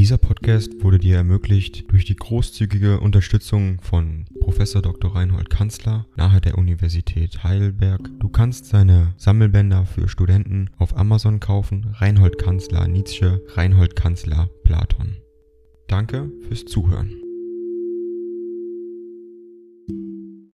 Dieser Podcast wurde dir ermöglicht durch die großzügige Unterstützung von Professor Dr. Reinhold Kanzler nahe der Universität Heidelberg. Du kannst seine Sammelbänder für Studenten auf Amazon kaufen. Reinhold Kanzler Nietzsche, Reinhold Kanzler Platon. Danke fürs Zuhören.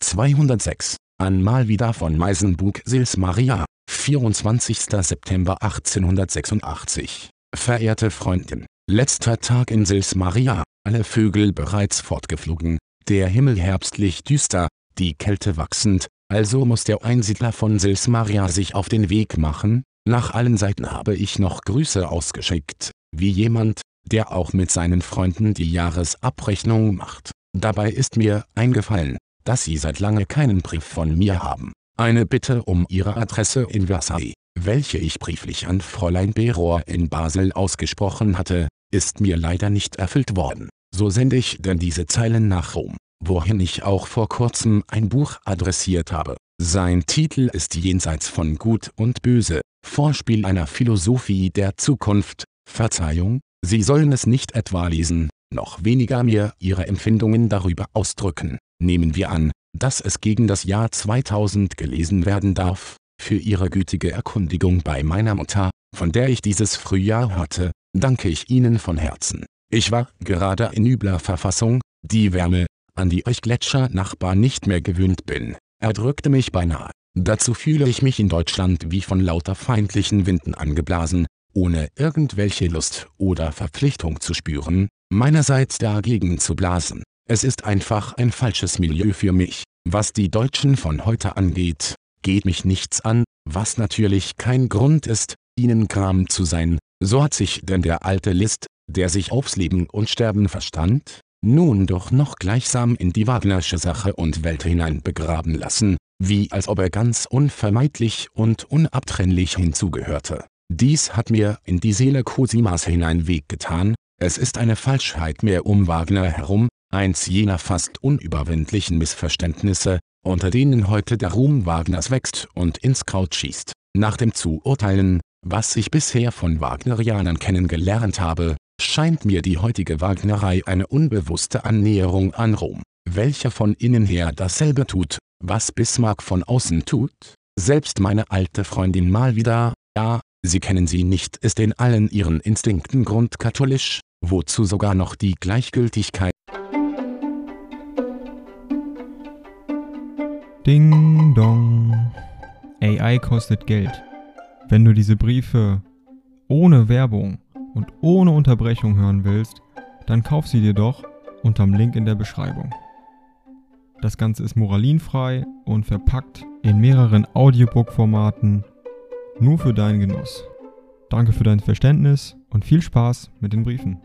206. An mal wieder von Meisenbug Sils Maria, 24. September 1886. Verehrte Freundin, letzter Tag in Sils Maria, alle Vögel bereits fortgeflogen, der Himmel herbstlich düster, die Kälte wachsend, also muss der Einsiedler von Sils Maria sich auf den Weg machen, nach allen Seiten habe ich noch Grüße ausgeschickt, wie jemand, der auch mit seinen Freunden die Jahresabrechnung macht. Dabei ist mir eingefallen, dass Sie seit lange keinen Brief von mir haben. Eine Bitte um Ihre Adresse in Versailles, welche ich brieflich an Fräulein Berohr in Basel ausgesprochen hatte, ist mir leider nicht erfüllt worden. So sende ich denn diese Zeilen nach Rom, wohin ich auch vor kurzem ein Buch adressiert habe. Sein Titel ist Jenseits von Gut und Böse, Vorspiel einer Philosophie der Zukunft. Verzeihung, Sie sollen es nicht etwa lesen, noch weniger mir Ihre Empfindungen darüber ausdrücken. Nehmen wir an, dass es gegen das Jahr 2000 gelesen werden darf, für Ihre gütige Erkundigung bei meiner Mutter, von der ich dieses Frühjahr hatte, danke ich Ihnen von Herzen. Ich war gerade in übler Verfassung, die Wärme, an die ich Gletscher-Nachbar nicht mehr gewöhnt bin, erdrückte mich beinahe. Dazu fühle ich mich in Deutschland wie von lauter feindlichen Winden angeblasen, ohne irgendwelche Lust oder Verpflichtung zu spüren, meinerseits dagegen zu blasen. Es ist einfach ein falsches Milieu für mich. Was die Deutschen von heute angeht, geht mich nichts an, was natürlich kein Grund ist, ihnen gram zu sein. So hat sich denn der alte List, der sich aufs Leben und Sterben verstand, nun doch noch gleichsam in die Wagnersche Sache und Welt hinein begraben lassen, wie als ob er ganz unvermeidlich und unabtrennlich hinzugehörte. Dies hat mir in die Seele Cosimas hinein weggetan, es ist eine Falschheit mehr um Wagner herum, eins jener fast unüberwindlichen Missverständnisse, unter denen heute der Ruhm Wagners wächst und ins Kraut schießt. Nach dem Zuurteilen, was ich bisher von Wagnerianern kennengelernt habe, scheint mir die heutige Wagnerei eine unbewusste Annäherung an Rom, welche von innen her dasselbe tut, was Bismarck von außen tut. Selbst meine alte Freundin mal wieder, ja, Sie kennen sie nicht, ist in allen ihren Instinkten grundkatholisch, wozu sogar noch die Gleichgültigkeit. Ding dong. AI kostet Geld. Wenn du diese Briefe ohne Werbung und ohne Unterbrechung hören willst, dann kauf sie dir doch unterm Link in der Beschreibung. Das Ganze ist moralinfrei und verpackt in mehreren Audiobook-Formaten nur für deinen Genuss. Danke für dein Verständnis und viel Spaß mit den Briefen.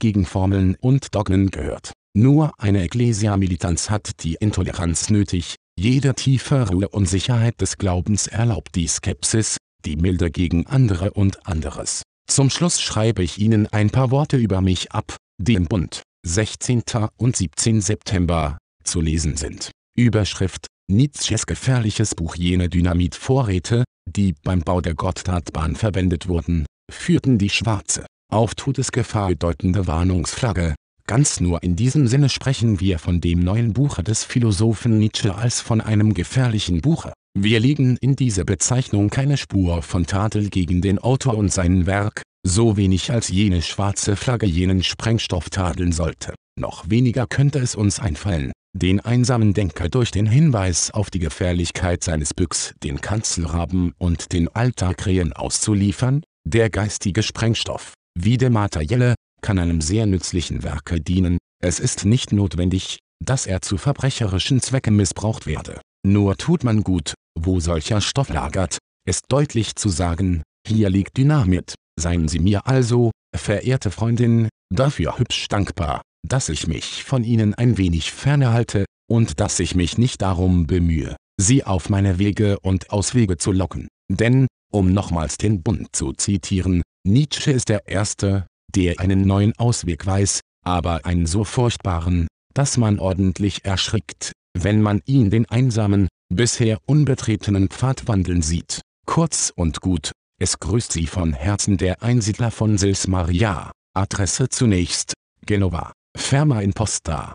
gegen Formeln und Dogmen gehört. Nur eine Ecclesia-Militanz hat die Intoleranz nötig, jede tiefe Ruhe und Sicherheit des Glaubens erlaubt die Skepsis, die Milde gegen andere und anderes. Zum Schluss schreibe ich Ihnen ein paar Worte über mich ab, die im Bund, 16. und 17. September, zu lesen sind. Überschrift Nietzsches gefährliches Buch Jene Dynamitvorräte, die beim Bau der Gotthardbahn verwendet wurden, führten die schwarze, auf Todesgefahr bedeutende Warnungsflagge. Ganz nur in diesem Sinne sprechen wir von dem neuen Buche des Philosophen Nietzsche als von einem gefährlichen Buche. Wir legen in diese Bezeichnung keine Spur von Tadel gegen den Autor und sein Werk, so wenig als jene schwarze Flagge jenen Sprengstoff tadeln sollte. Noch weniger könnte es uns einfallen, den einsamen Denker durch den Hinweis auf die Gefährlichkeit seines Büchs den Kanzelraben und den Altarkrähen auszuliefern, der geistige Sprengstoff, wie der materielle, kann einem sehr nützlichen Werke dienen, es ist nicht notwendig, dass er zu verbrecherischen Zwecken missbraucht werde. Nur tut man gut, wo solcher Stoff lagert, ist deutlich zu sagen, hier liegt Dynamit, seien Sie mir also, verehrte Freundin, dafür hübsch dankbar, dass ich mich von Ihnen ein wenig ferne halte, und dass ich mich nicht darum bemühe, Sie auf meine Wege und Auswege zu locken. Denn, um nochmals den Bund zu zitieren, Nietzsche ist der Erste, der einen neuen Ausweg weiß, aber einen so furchtbaren, dass man ordentlich erschrickt, wenn man ihn den einsamen, bisher unbetretenen Pfad wandeln sieht. Kurz und gut, Es grüßt Sie von Herzen der Einsiedler von Sils Maria. Adresse zunächst, Genova, Ferma Imposta.